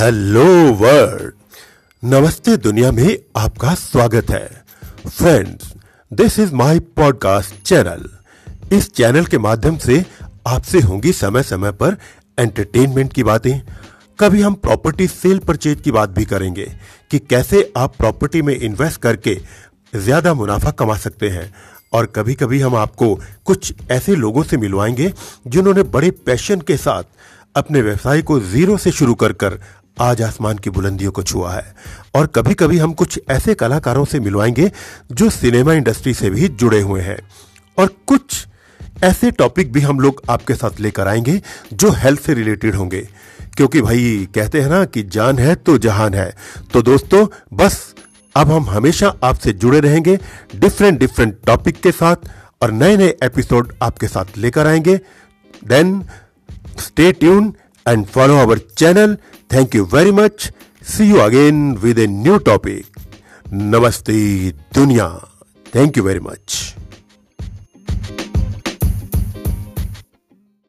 Hello world नमस्ते दुनिया में आपका स्वागत है। Friends this is my podcast channel इस चैनल के माध्यम से आपसे होंगी समय समय पर एंटरटेनमेंट की बातें। कभी हम प्रॉपर्टी सेल परचेज की बात भी करेंगे कि कैसे आप प्रॉपर्टी में इन्वेस्ट करके ज़्यादा मुनाफा कमा सकते हैं। और कभी कभी हम आपको कुछ ऐसे लोगों से मिलवाएँगे जिन्होंने बड़े पैशन के साथ अपने व्यवसाय को ज़ीरो से शुरू कर कर आज आसमान की बुलंदियों को छुआ है। और कभी कभी हम कुछ ऐसे कलाकारों से मिलवाएँगे जो सिनेमा इंडस्ट्री से भी जुड़े हुए हैं। और कुछ ऐसे टॉपिक भी हम लोग आपके साथ लेकर आएँगे जो हेल्थ से रिलेटेड होंगे। क्योंकि भाई, कहते हैं ना कि जान है तो जहान है। तो दोस्तों, बस अब हम हमेशा आपसे जुड़े रहेंगे डिफरेंट डिफरेंट टॉपिक के साथ और नए नए एपिसोड आपके साथ लेकर आएँगे। Then stay tune and follow our channel. Thank you very much. See you again with a new topic. Namaste Dunya. Thank you very much.